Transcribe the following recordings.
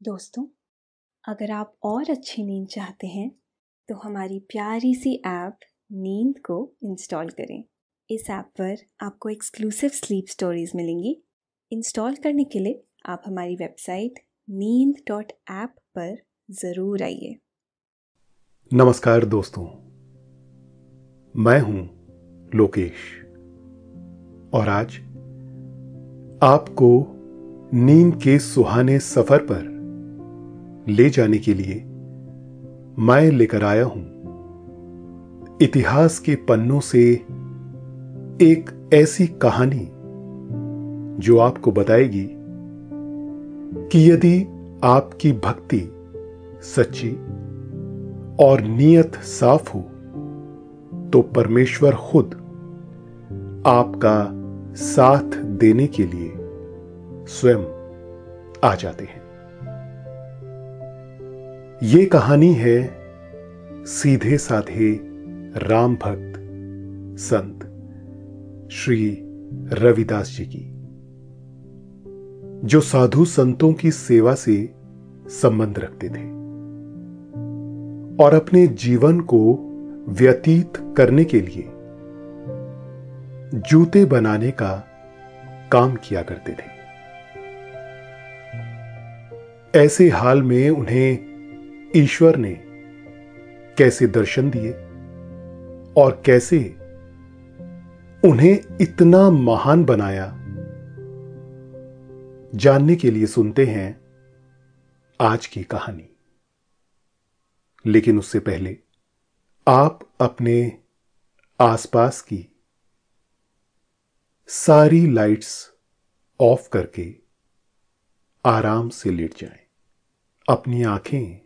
दोस्तों, अगर आप और अच्छी नींद चाहते हैं तो हमारी प्यारी सी ऐप नींद को इंस्टॉल करें। इस ऐप पर आपको एक्सक्लूसिव स्लीप स्टोरीज मिलेंगी। इंस्टॉल करने के लिए आप हमारी वेबसाइट नींद डॉट ऐप पर ज़रूर आइए। नमस्कार दोस्तों, मैं हूँ लोकेश। और आज आपको नींद के सुहाने सफ़र पर ले जाने के लिए मैं लेकर आया हूँ। इतिहास के पन्नों से एक ऐसी कहानी जो आपको बताएगी कि यदि आपकी भक्ति सच्ची और नियत साफ़ हो तो परमेश्वर खुद आपका साथ देने के लिए स्वयं आ जाते हैं। ये कहानी है सीधे साधे राम भक्त संत श्री रविदास जी की, जो साधु संतों की सेवा से संबंध रखते थे और अपने जीवन को व्यतीत करने के लिए जूते बनाने का काम किया करते थे। ऐसे हाल में उन्हें ईश्वर ने कैसे दर्शन दिए और कैसे उन्हें इतना महान बनाया? जानने के लिए सुनते हैं आज की कहानी। लेकिन उससे पहले आप अपने आसपास की सारी लाइट्स ऑफ़ करके आराम से लेट जाएँ, अपनी आँखें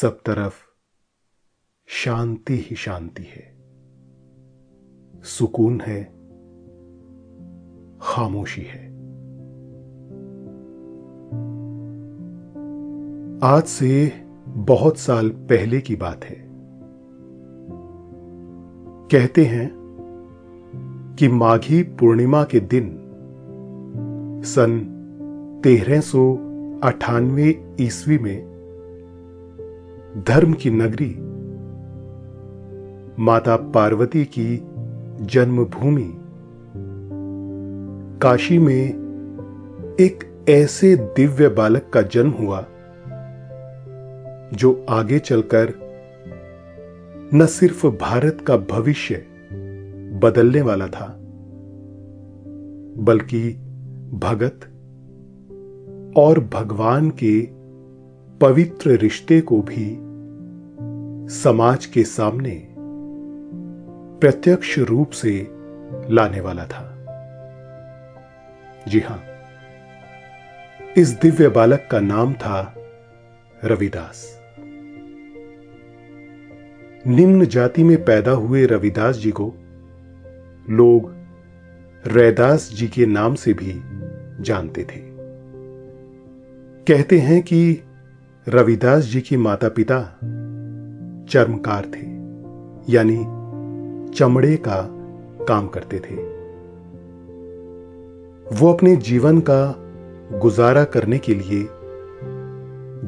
सब तरफ़ शांति ही शांति है। सुकून है, खामोशी है। आज से बहुत साल पहले की बात है। कहते हैं कि माघी पूर्णिमा के दिन सन तेरह सो अठानवे ईस्वी में धर्म की नगरी, माता पार्वती की जन्मभूमि। काशी में एक ऐसे दिव्य बालक का जन्म हुआ, जो आगे चलकर न सिर्फ़ भारत का भविष्य बदलने वाला था, बल्कि भगत और भगवान के पवित्र रिश्ते को भी समाज के सामने प्रत्यक्ष रूप से लाने वाला था। जी हाँ, इस दिव्य बालक का नाम था रविदास। निम्न जाति में पैदा हुए रविदास जी को लोग रैदास जी के नाम से भी जानते थे। कहते हैं कि रविदास जी की माता पिता चर्मकार थे, यानी चमड़े का काम करते थे। वो अपने जीवन का गुजारा करने के लिए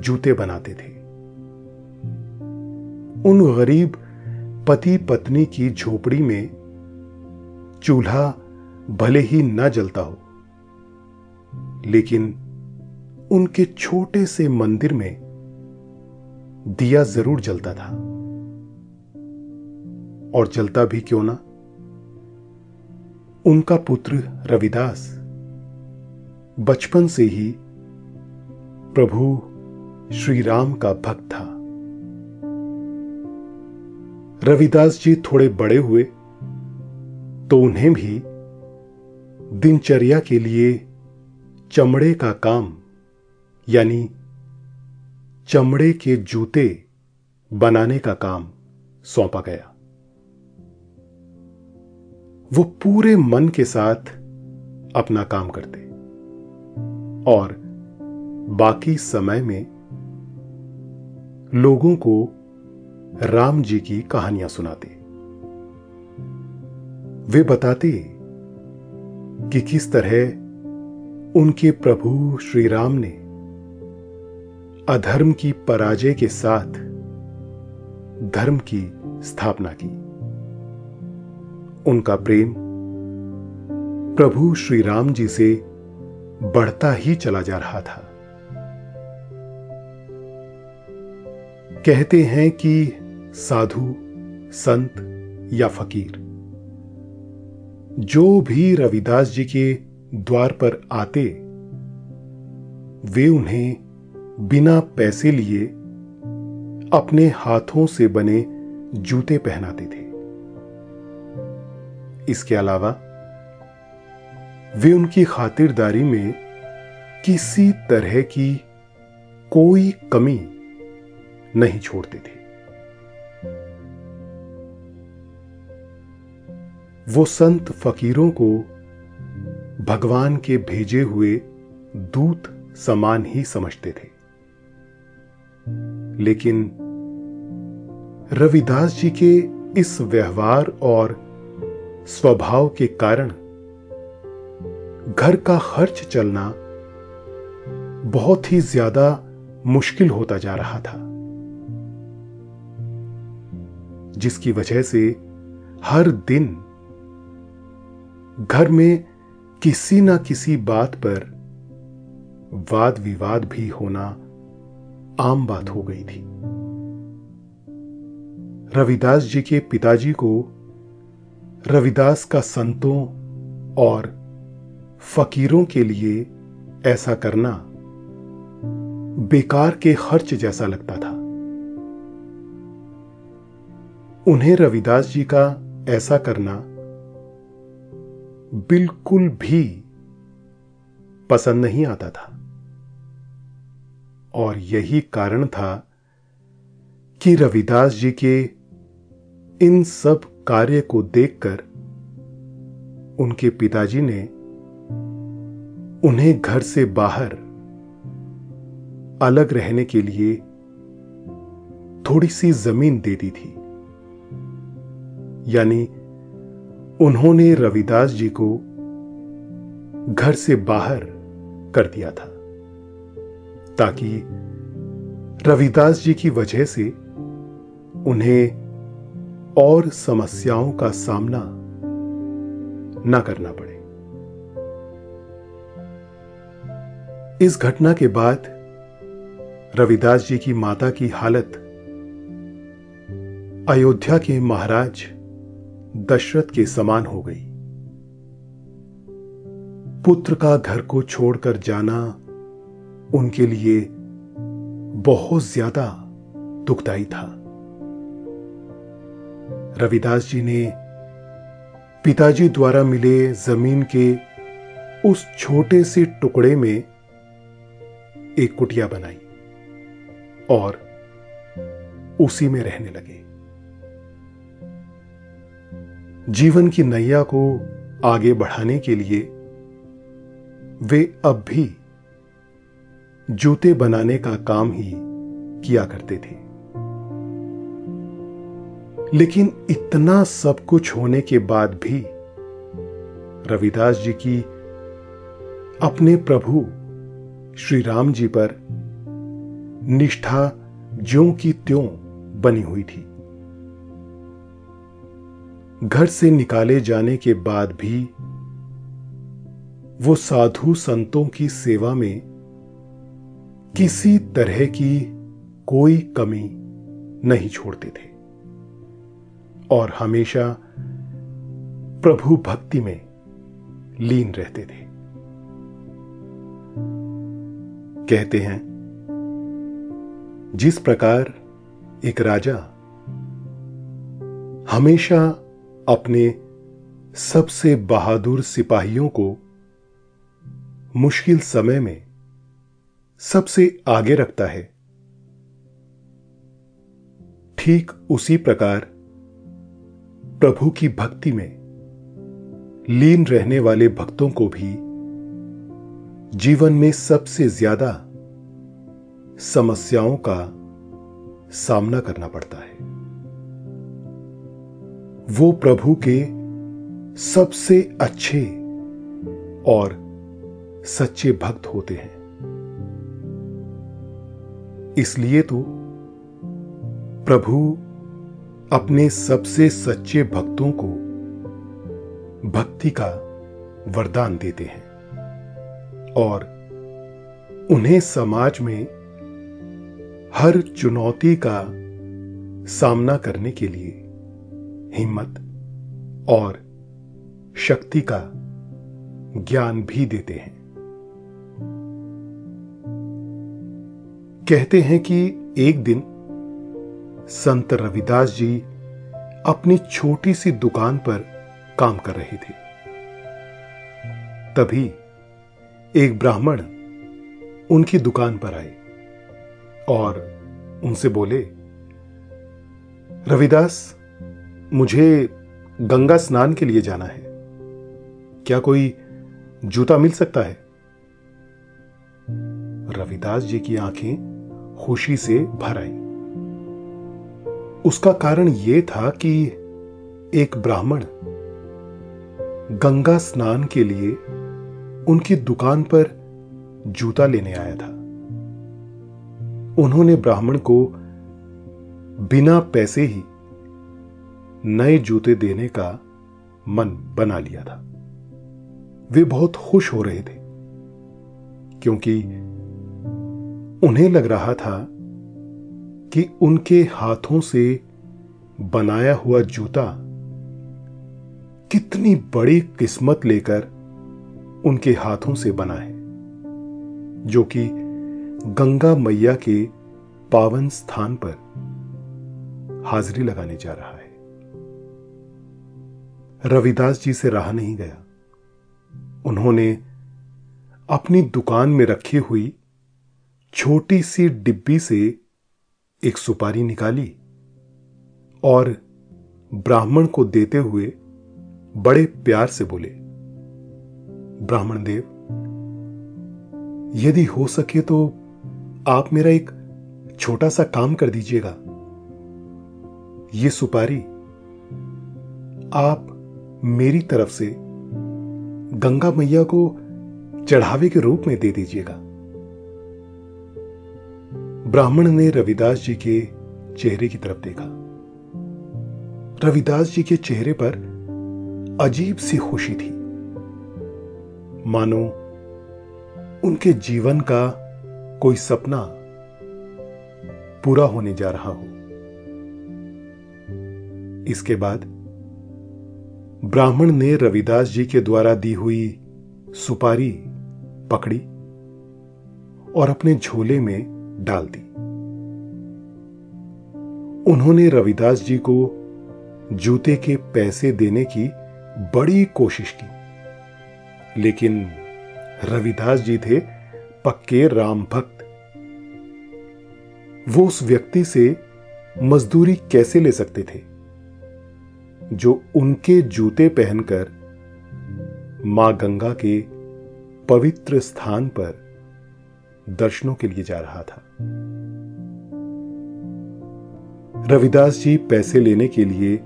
जूते बनाते थे। उन गरीब पति पत्नी की झोपड़ी में चूल्हा भले ही न जलता हो, लेकिन उनके छोटे से मंदिर में दिया ज़रूर जलता था। और जलता भी क्यों ना? उनका पुत्र रविदास बचपन से ही प्रभु श्री राम का भक्त था। रविदास जी थोड़े बड़े हुए तो उन्हें भी दिनचर्या के लिए चमड़े का काम, यानी चमड़े के जूते बनाने का काम सौंपा गया। वो पूरे मन के साथ अपना काम करते और बाकी समय में लोगों को राम जी की कहानियाँ सुनाते। वे बताते कि किस तरह उनके प्रभु श्री राम ने अधर्म की पराजय के साथ धर्म की स्थापना की। उनका प्रेम प्रभु श्री राम जी से बढ़ता ही चला जा रहा था। कहते हैं कि साधु, संत या फकीर, जो भी रविदास जी के द्वार पर आते, वे उन्हें बिना पैसे लिए अपने हाथों से बने जूते पहनाते थे। इसके अलावा, वे उनकी खातिरदारी में किसी तरह की कोई कमी नहीं छोड़ते थे। वो संत फकीरों को भगवान के भेजे हुए दूत समान ही समझते थे। लेकिन रविदास जी के इस व्यवहार और स्वभाव के कारण घर का खर्च चलना बहुत ही ज़्यादा मुश्किल होता जा रहा था, जिसकी वजह से हर दिन घर में किसी ना किसी बात पर वाद विवाद भी होना आम बात हो गई थी। रविदास जी के पिताजी को रविदास का संतों और फकीरों के लिए ऐसा करना बेकार के खर्च जैसा लगता था। उन्हें रविदास जी का ऐसा करना बिल्कुल भी पसंद नहीं आता था। और यही कारण था कि रविदास जी के इन सब कार्य को देखकर उनके पिताजी ने उन्हें घर से बाहर अलग रहने के लिए थोड़ी सी ज़मीन दे दी थी। यानी उन्होंने रविदास जी को घर से बाहर कर दिया था। ताकि रविदास जी की वजह से उन्हें और समस्याओं का सामना न करना पड़े। इस घटना के बाद रविदास जी की माता की हालत अयोध्या के महाराज दशरथ के समान हो गई। पुत्र का घर को छोड़कर जाना उनके लिए बहुत ज़्यादा दुखदाई था। रविदास जी ने पिताजी द्वारा मिले ज़मीन के उस छोटे से टुकड़े में एक कुटिया बनाई और उसी में रहने लगे। जीवन की नैया को आगे बढ़ाने के लिए वे अब भी जूते बनाने का काम ही किया करते थे। लेकिन इतना सब कुछ होने के बाद भी रविदास जी की अपने प्रभु श्री राम जी पर निष्ठा ज्यो की त्यों बनी हुई थी। घर से निकाले जाने के बाद भी वो साधु संतों की सेवा में किसी तरह की कोई कमी नहीं छोड़ते थे। और हमेशा प्रभु भक्ति में लीन रहते थे। कहते हैं, जिस प्रकार एक राजा हमेशा अपने सबसे बहादुर सिपाहियों को मुश्किल समय में सबसे आगे रखता है। ठीक उसी प्रकार प्रभु की भक्ति में लीन रहने वाले भक्तों को भी जीवन में सबसे ज़्यादा समस्याओं का सामना करना पड़ता है। वो प्रभु के सबसे अच्छे और सच्चे भक्त होते हैं। इसलिए तो प्रभु अपने सबसे सच्चे भक्तों को भक्ति का वरदान देते हैं और उन्हें समाज में हर चुनौती का सामना करने के लिए हिम्मत और शक्ति का ज्ञान भी देते हैं। कहते हैं कि एक दिन संत रविदास जी अपनी छोटी सी दुकान पर काम कर रहे थे। तभी एक ब्राह्मण उनकी दुकान पर आए और उनसे बोले, रविदास, मुझे गंगा स्नान के लिए जाना है। क्या कोई जूता मिल सकता है? रविदास जी की आँखें खुशी से भर आई। उसका कारण यह था कि एक ब्राह्मण गंगा स्नान के लिए उनकी दुकान पर जूता लेने आया था। उन्होंने ब्राह्मण को बिना पैसे ही नए जूते देने का मन बना लिया था। वे बहुत खुश हो रहे थे, क्योंकि उन्हें लग रहा था कि उनके हाथों से बनाया हुआ जूता कितनी बड़ी किस्मत लेकर उनके हाथों से बना है, जो कि गंगा मैया के पावन स्थान पर हाजिरी लगाने जा रहा है। रविदास जी से रहा नहीं गया। उन्होंने अपनी दुकान में रखी हुई छोटी सी डिब्बी से एक सुपारी निकाली और ब्राह्मण को देते हुए बड़े प्यार से बोले, ब्राह्मण देव, यदि हो सके तो आप मेरा एक छोटा सा काम कर दीजिएगा। ये सुपारी आप मेरी तरफ़ से गंगा मैया को चढ़ावे के रूप में दे दीजिएगा। ब्राह्मण ने रविदास जी के चेहरे की तरफ़ देखा। रविदास जी के चेहरे पर अजीब सी खुशी थी। मानो, उनके जीवन का कोई सपना पूरा होने जा रहा हो। इसके बाद ब्राह्मण ने रविदास जी के द्वारा दी हुई सुपारी पकड़ी और अपने झोले में डाल दी। उन्होंने रविदास जी को जूते के पैसे देने की बड़ी कोशिश की, लेकिन रविदास जी थे पक्के राम भक्त। वो उस व्यक्ति से मजदूरी कैसे ले सकते थे? जो उनके जूते पहनकर माँ गंगा के पवित्र स्थान पर दर्शनों के लिए जा रहा था। रविदास जी पैसे लेने के लिए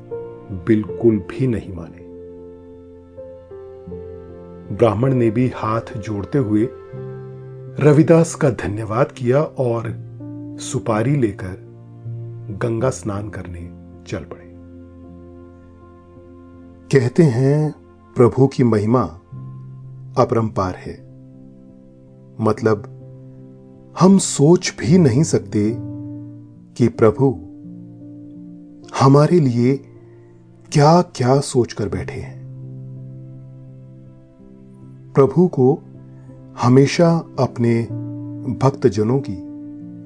बिल्कुल भी नहीं माने। ब्राह्मण ने भी हाथ जोड़ते हुए रविदास का धन्यवाद किया और सुपारी लेकर गंगा स्नान करने चल पड़े। कहते हैं, प्रभु की महिमा अपरंपार है। मतलब हम सोच भी नहीं सकते कि प्रभु हमारे लिए क्या क्या सोचकर बैठे हैं। प्रभु को हमेशा अपने भक्तजनों की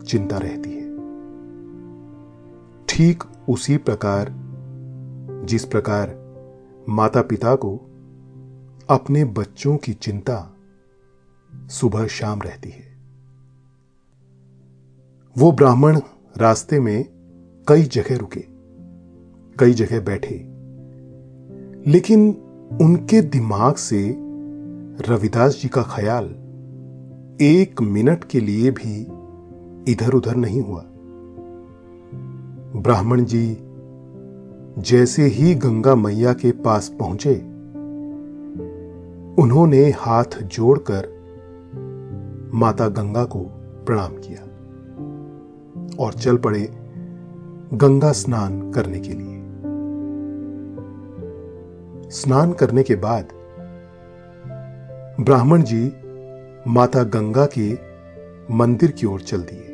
चिंता रहती है। ठीक उसी प्रकार, जिस प्रकार माता पिता को अपने बच्चों की चिंता सुबह शाम रहती है। वो ब्राह्मण रास्ते में कई जगह रुके, कई जगह बैठे। लेकिन उनके दिमाग से रविदास जी का ख्याल एक मिनट के लिए भी इधर उधर नहीं हुआ। ब्राह्मण जी जैसे ही गंगा मैया के पास पहुँचे, उन्होंने हाथ जोड़कर माता गंगा को प्रणाम किया। और चल पड़े गंगा स्नान करने के लिए। स्नान करने के बाद ब्राह्मण जी माता गंगा के मंदिर की ओर चल दिए।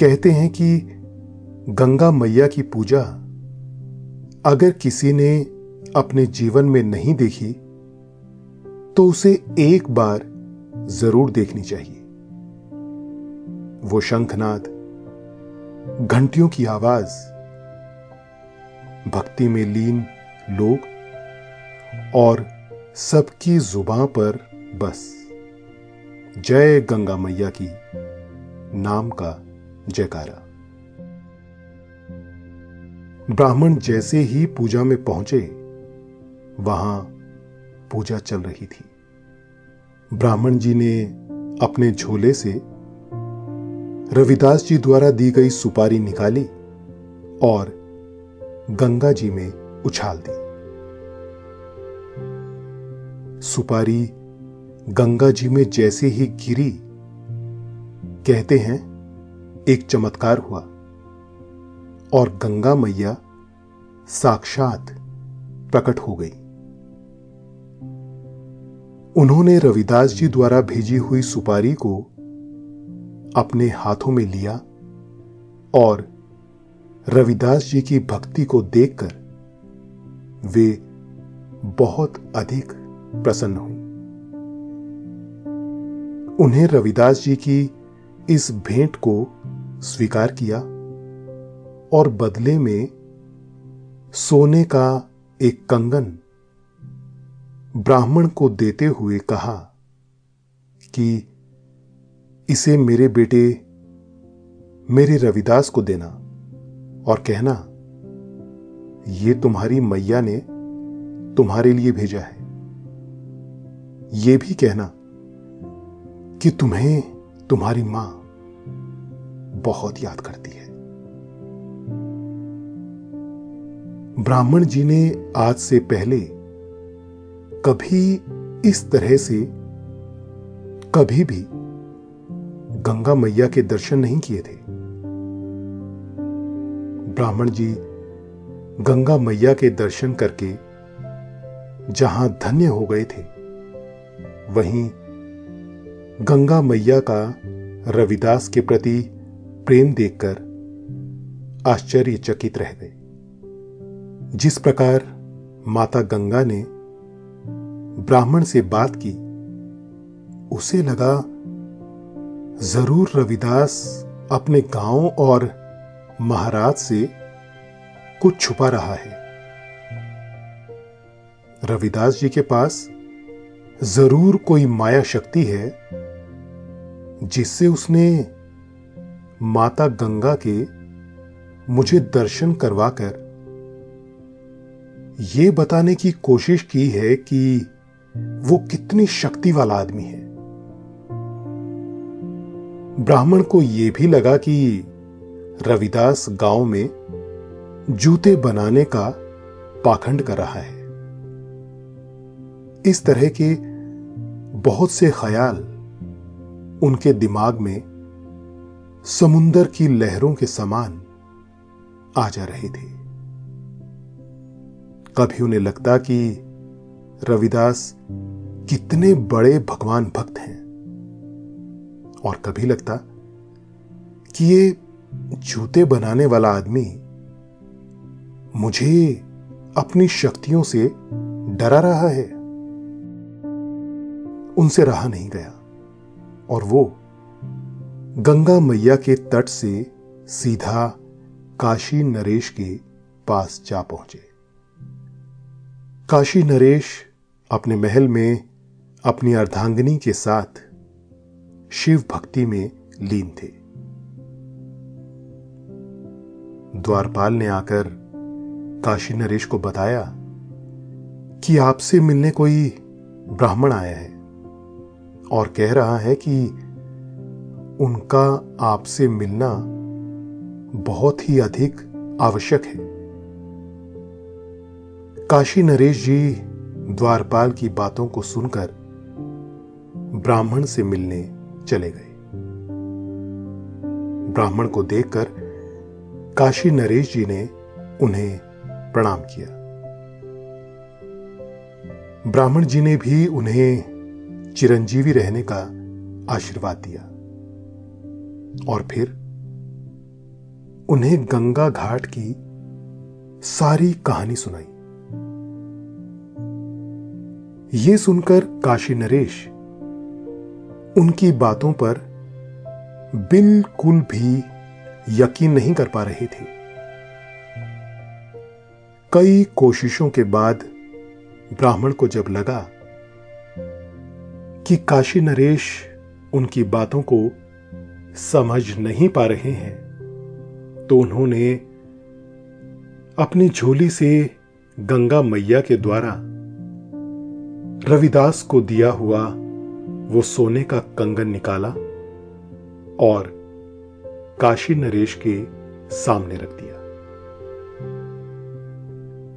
कहते हैं कि गंगा मैया की पूजा अगर किसी ने अपने जीवन में नहीं देखी तो उसे एक बार ज़रूर देखनी चाहिए। वो शंखनाद, घंटियों की आवाज़, भक्ति में लीन लोग और सबकी जुबां पर बस। जय गंगा मैया की नाम का जयकारा। ब्राह्मण जैसे ही पूजा में पहुँचे, वहाँ पूजा चल रही थी। ब्राह्मण जी ने अपने झोले से रविदास जी द्वारा दी गई सुपारी निकाली और गंगा जी में उछाल दी। सुपारी गंगा जी में जैसे ही गिरी, कहते हैं, एक चमत्कार हुआ और गंगा मैया साक्षात प्रकट हो गई। उन्होंने रविदास जी द्वारा भेजी हुई सुपारी को अपने हाथों में लिया और रविदास जी की भक्ति को देखकर वे बहुत अधिक प्रसन्न हुई। उन्हें रविदास जी की इस भेंट को स्वीकार किया और बदले में सोने का एक कंगन ब्राह्मण को देते हुए कहा कि इसे मेरे बेटे, मेरे रविदास को देना और कहना, ये तुम्हारी मैया ने तुम्हारे लिए भेजा है। ये भी कहना कि तुम्हें तुम्हारी माँ बहुत याद करती है। ब्राह्मण जी ने आज से पहले कभी इस तरह से, कभी भी गंगा मैया के दर्शन नहीं किए थे। ब्राह्मण जी गंगा मैया के दर्शन करके जहाँ धन्य हो गए थे, वहीं गंगा मैया का रविदास के प्रति प्रेम देखकर आश्चर्यचकित रह गए। जिस प्रकार माता गंगा ने ब्राह्मण से बात की, उसे लगा ज़रूर रविदास अपने गाँव और महाराज से कुछ छुपा रहा है। रविदास जी के पास ज़रूर कोई माया शक्ति है, जिससे उसने माता गंगा के मुझे दर्शन करवाकर यह बताने की कोशिश की है कि वो कितनी शक्ति वाला आदमी है। ब्राह्मण को यह भी लगा कि रविदास गाँव में जूते बनाने का पाखंड कर रहा है। इस तरह के बहुत से ख्याल उनके दिमाग में समुंदर की लहरों के समान आ जा रहे थे। कभी उन्हें लगता कि रविदास कितने बड़े भगवान भक्त हैं। और कभी लगता कि ये जूते बनाने वाला आदमी मुझे अपनी शक्तियों से डरा रहा है। उनसे रहा नहीं गया और वो गंगा मैया के तट से सीधा काशी नरेश के पास जा पहुँचे। काशी नरेश अपने महल में अपनी अर्धांगिनी के साथ शिव भक्ति में लीन थे। द्वारपाल ने आकर काशी नरेश को बताया कि आपसे मिलने कोई ब्राह्मण आया है और कह रहा है कि उनका आपसे मिलना बहुत ही अधिक आवश्यक है। काशी नरेश जी द्वारपाल की बातों को सुनकर ब्राह्मण से मिलने चले गए। ब्राह्मण को देखकर काशी नरेश जी ने उन्हें प्रणाम किया। ब्राह्मण जी ने भी उन्हें चिरंजीवी रहने का आशीर्वाद दिया और फिर उन्हें गंगा घाट की सारी कहानी सुनाई। ये सुनकर काशी नरेश उनकी बातों पर बिल्कुल भी यकीन नहीं कर पा रहे थे। कई कोशिशों के बाद ब्राह्मण को जब लगा कि काशी नरेश उनकी बातों को समझ नहीं पा रहे हैं तो उन्होंने अपनी झोली से गंगा मैया के द्वारा रविदास को दिया हुआ वो सोने का कंगन निकाला और काशी नरेश के सामने रख दिया।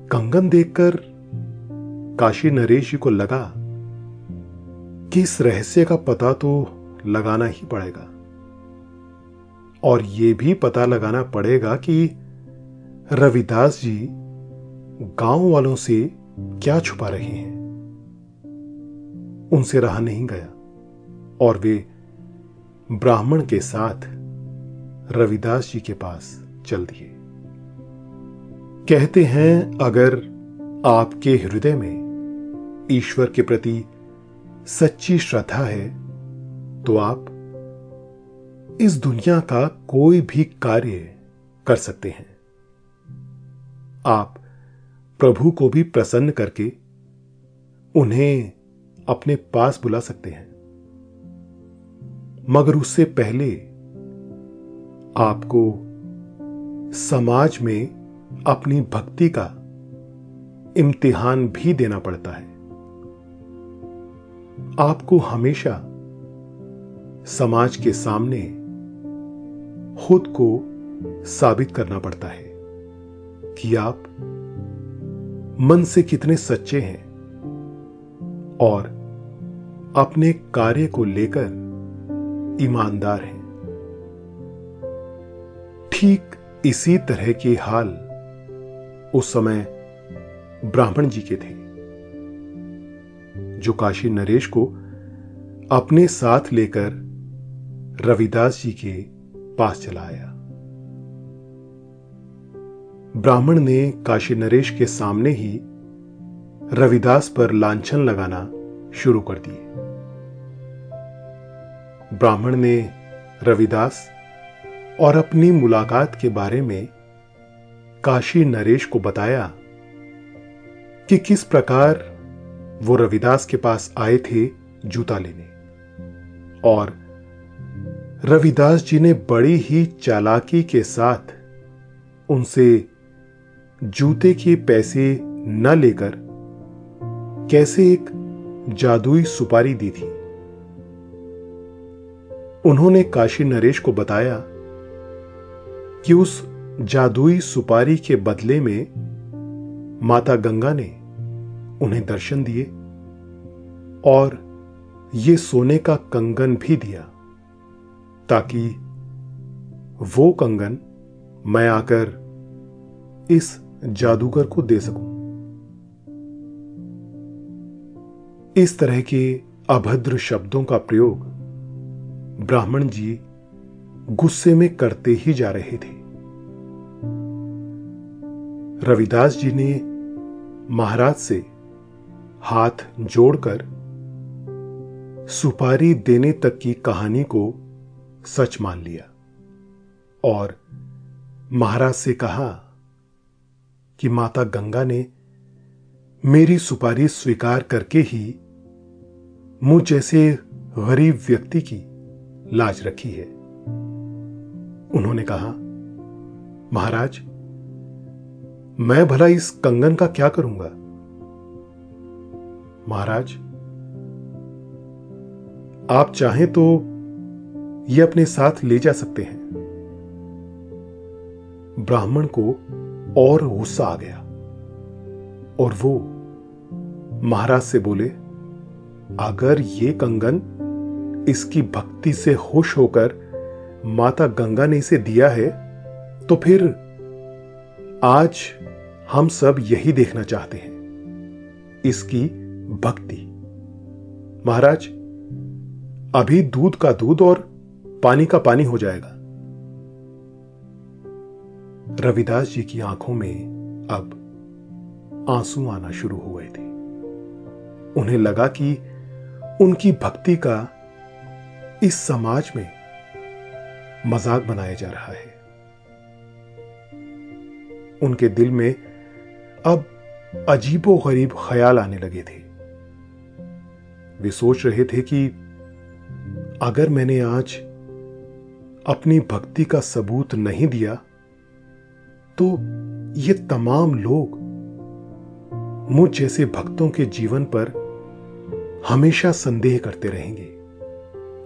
कंगन देखकर काशी नरेश जी को लगा कि इस रहस्य का पता तो लगाना ही पड़ेगा और यह भी पता लगाना पड़ेगा कि रविदास जी गाँव वालों से क्या छुपा रहे हैं। उनसे रहा नहीं गया। और वे ब्राह्मण के साथ रविदास जी के पास चल दिए। कहते हैं, अगर आपके हृदय में ईश्वर के प्रति सच्ची श्रद्धा है तो आप इस दुनिया का कोई भी कार्य कर सकते हैं। आप प्रभु को भी प्रसन्न करके उन्हें अपने पास बुला सकते हैं। मगर उससे पहले आपको समाज में अपनी भक्ति का इम्तिहान भी देना पड़ता है। आपको हमेशा समाज के सामने खुद को साबित करना पड़ता है कि आप मन से कितने सच्चे हैं और अपने कार्य को लेकर ईमानदार हैं। ठीक इसी तरह के हाल उस समय ब्राह्मण जी के थे, जो काशी नरेश को अपने साथ लेकर रविदास जी के पास चला आया। ब्राह्मण ने काशी नरेश के सामने ही रविदास पर लांछन लगाना शुरू कर दिए। ब्राह्मण ने रविदास और अपनी मुलाकात के बारे में काशी नरेश को बताया कि किस प्रकार वो रविदास के पास आए थे जूता लेने। और रविदास जी ने बड़ी ही चालाकी के साथ उनसे जूते के पैसे न लेकर कैसे एक जादुई सुपारी दी थी। उन्होंने काशी नरेश को बताया कि उस जादुई सुपारी के बदले में माता गंगा ने उन्हें दर्शन दिए और ये सोने का कंगन भी दिया, ताकि वो कंगन मैं आकर इस जादूगर को दे सकूँ। इस तरह के अभद्र शब्दों का प्रयोग ब्राह्मण जी गुस्से में करते ही जा रहे थे। रविदास जी ने महाराज से हाथ जोड़कर सुपारी देने तक की कहानी को सच मान लिया और महाराज से कहा कि माता गंगा ने मेरी सुपारी स्वीकार करके ही मुझ जैसे गरीब व्यक्ति की लाज रखी है। उन्होंने कहा, महाराज, मैं भला इस कंगन का क्या करूँगा? महाराज, आप चाहें तो ये अपने साथ ले जा सकते हैं। ब्राह्मण को और गुस्सा आ गया और वो महाराज से बोले, अगर ये कंगन इसकी भक्ति से खुश होकर माता गंगा ने इसे दिया है तो फिर आज हम सब यही देखना चाहते हैं, इसकी भक्ति। महाराज, अभी दूध का दूध और पानी का पानी हो जाएगा। रविदास जी की आँखों में अब आँसू आना शुरू हो गए थे। उन्हें लगा कि उनकी भक्ति का इस समाज में मज़ाक बनाया जा रहा है। उनके दिल में अब अजीबो गरीब ख्याल आने लगे थे। वे सोच रहे थे कि अगर मैंने आज अपनी भक्ति का सबूत नहीं दिया तो ये तमाम लोग मुझ जैसे भक्तों के जीवन पर हमेशा संदेह करते रहेंगे।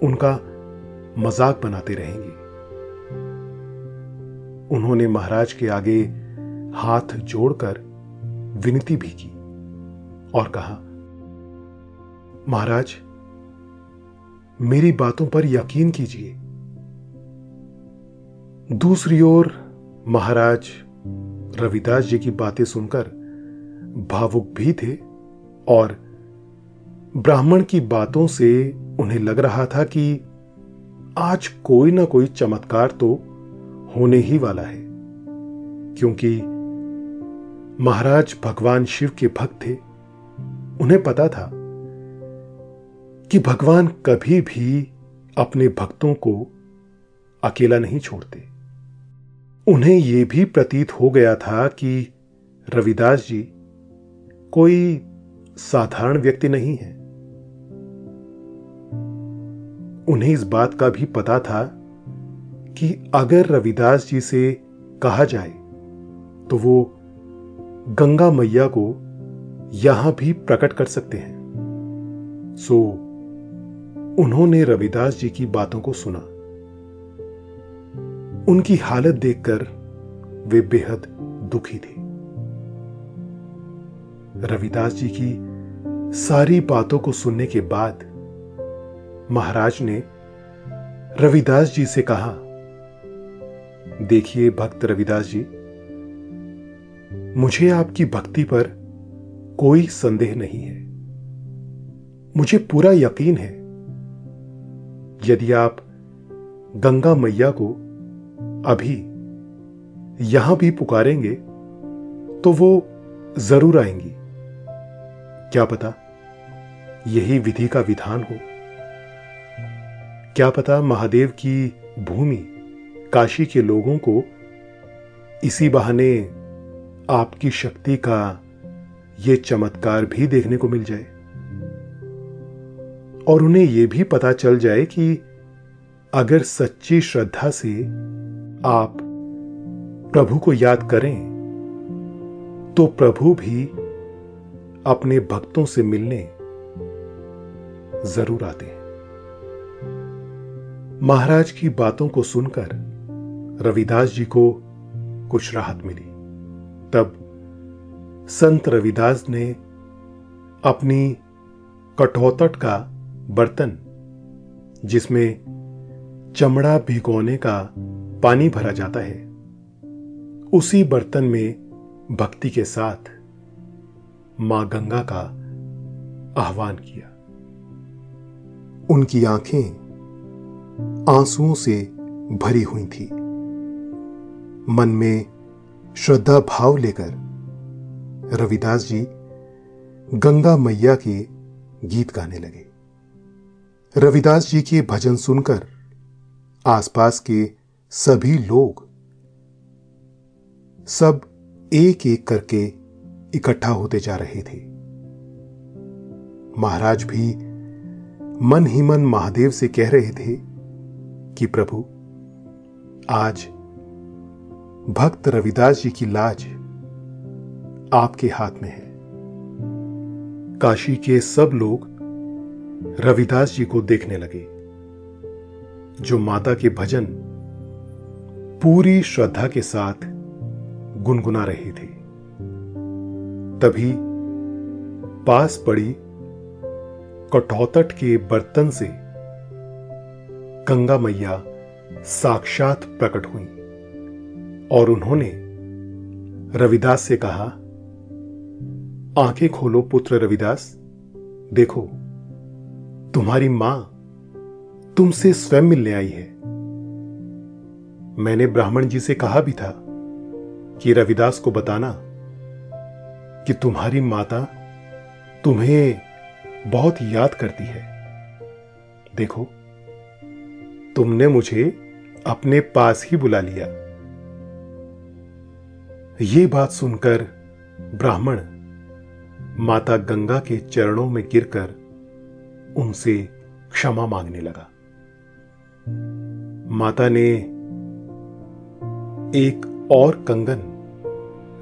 उनका मज़ाक बनाते रहेंगे। उन्होंने महाराज के आगे हाथ जोड़कर विनती भी की और कहा, महाराज, मेरी बातों पर यकीन कीजिए। दूसरी ओर महाराज रविदास जी की बातें सुनकर भावुक भी थे और ब्राह्मण की बातों से उन्हें लग रहा था कि आज कोई ना कोई चमत्कार तो होने ही वाला है, क्योंकि महाराज भगवान शिव के भक्त थे। उन्हें पता था कि भगवान कभी भी अपने भक्तों को अकेला नहीं छोड़ते। उन्हें यह भी प्रतीत हो गया था कि रविदास जी कोई साधारण व्यक्ति नहीं है। उन्हें इस बात का भी पता था कि अगर रविदास जी से कहा जाए तो वो गंगा मैया को यहाँ भी प्रकट कर सकते हैं। सो, उन्होंने रविदास जी की बातों को सुना। उनकी हालत देखकर वे बेहद दुखी थे। रविदास जी की सारी बातों को सुनने के बाद महाराज ने रविदास जी से कहा, देखिए भक्त रविदास जी, मुझे आपकी भक्ति पर कोई संदेह नहीं है। मुझे पूरा यकीन है, यदि आप गंगा मैया को अभी यहाँ भी पुकारेंगे तो वो ज़रूर आएँगी। क्या पता यही विधि का विधान हो। क्या पता महादेव की भूमि काशी के लोगों को इसी बहाने आपकी शक्ति का यह चमत्कार भी देखने को मिल जाए? और उन्हें यह भी पता चल जाए कि अगर सच्ची श्रद्धा से आप प्रभु को याद करें तो प्रभु भी अपने भक्तों से मिलने ज़रूर आते हैं। महाराज की बातों को सुनकर रविदास जी को कुछ राहत मिली। तब संत रविदास ने अपनी कठौतट का बर्तन, जिसमें चमड़ा भिगोने का पानी भरा जाता है, उसी बर्तन में भक्ति के साथ माँ गंगा का आह्वान किया। उनकी आँखें आंसुओं से भरी हुई थी। मन में श्रद्धा भाव लेकर रविदास जी गंगा मैया के गीत गाने लगे। रविदास जी के भजन सुनकर आसपास के सभी लोग सब एक एक करके इकट्ठा होते जा रहे थे। महाराज भी मन ही मन महादेव से कह रहे थे कि प्रभु। आज भक्त रविदास जी की लाज आपके हाथ में है। काशी के सब लोग रविदास जी को देखने लगे, जो माता के भजन पूरी श्रद्धा के साथ गुनगुना रहे थे। तभी पास पड़ी कठौतट के बर्तन से गंगा मैया साक्षात प्रकट हुई और उन्होंने रविदास से कहा, आँखें खोलो पुत्र रविदास, देखो, तुम्हारी माँ तुमसे स्वयं मिलने आई है। मैंने ब्राह्मण जी से कहा भी था कि रविदास को बताना कि तुम्हारी माता तुम्हें बहुत याद करती है। देखो तुमने मुझे अपने पास ही बुला लिया। ये बात सुनकर ब्राह्मण माता गंगा के चरणों में गिरकर उनसे क्षमा मांगने लगा। माता ने एक और कंगन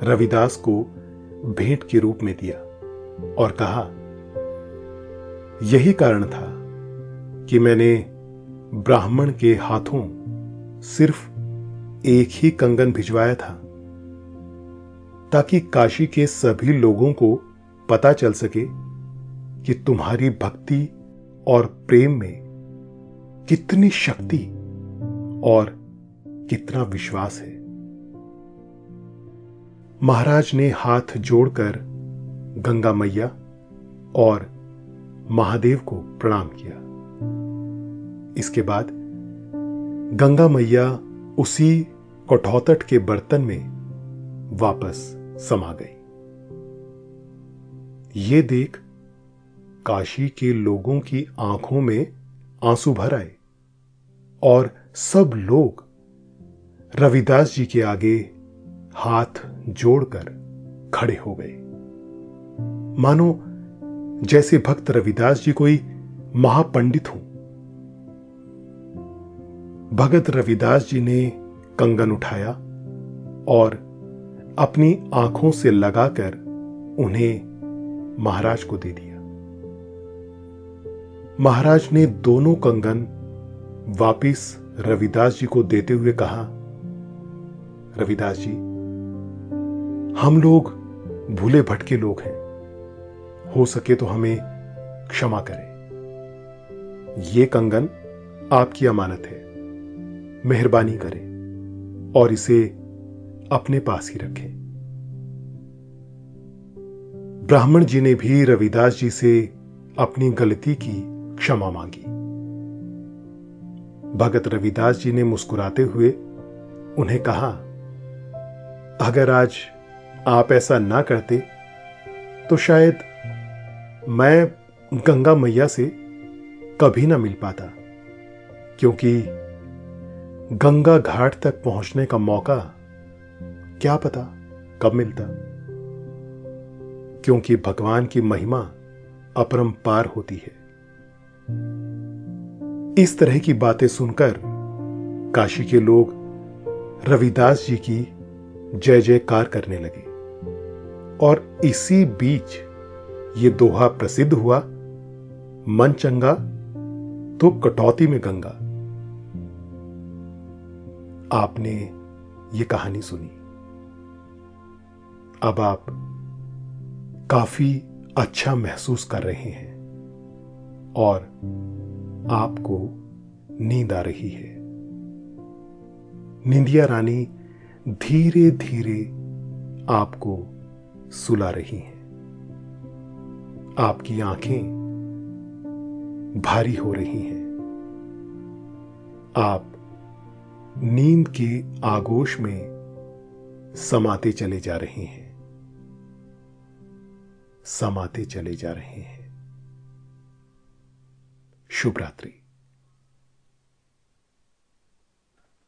रविदास को भेंट के रूप में दिया और कहा, यही कारण था कि मैंने ब्राह्मण के हाथों सिर्फ़ एक ही कंगन भिजवाया था, ताकि काशी के सभी लोगों को पता चल सके कि तुम्हारी भक्ति और प्रेम में कितनी शक्ति और कितना विश्वास है। महाराज ने हाथ जोड़कर गंगा मैया और महादेव को प्रणाम किया। इसके बाद गंगा मैया उसी कठौतट के बर्तन में वापस समा गई। ये देख काशी के लोगों की आँखों में आँसू भर आए और सब लोग रविदास जी के आगे हाथ जोड़कर खड़े हो गए। मानो जैसे भक्त रविदास जी कोई महापंडित हो। भगत रविदास जी ने कंगन उठाया और अपनी आँखों से लगाकर उन्हें महाराज को दे दिया। महाराज ने दोनों कंगन वापिस रविदास जी को देते हुए कहा, रविदास जी, हम लोग भूले भटके लोग हैं। हो सके तो हमें क्षमा करें। ये कंगन आपकी अमानत है। मेहरबानी करें और इसे अपने पास ही रखें। ब्राह्मण जी ने भी रविदास जी से अपनी गलती की क्षमा मांगी। भगत रविदास जी ने मुस्कुराते हुए उन्हें कहा, अगर आज आप ऐसा ना करते तो शायद मैं गंगा मैया से कभी ना मिल पाता, क्योंकि गंगा घाट तक पहुँचने का मौका क्या पता कब मिलता? क्योंकि भगवान की महिमा अपरंपार होती है। इस तरह की बातें सुनकर काशी के लोग रविदास जी की जय जयकार करने लगे। और इसी बीच ये दोहा प्रसिद्ध हुआ मन चंगा तो कटौती में गंगा। आपने ये कहानी सुनी। अब आप काफ़ी अच्छा महसूस कर रहे हैं और आपको नींद आ रही है। निंदिया रानी धीरे धीरे आपको सुला रही हैं। आपकी आँखें भारी हो रही हैं। आप नींद के आगोश में समाते चले जा रहे हैं। समाते चले जा रहे हैं। शुभ रात्रि।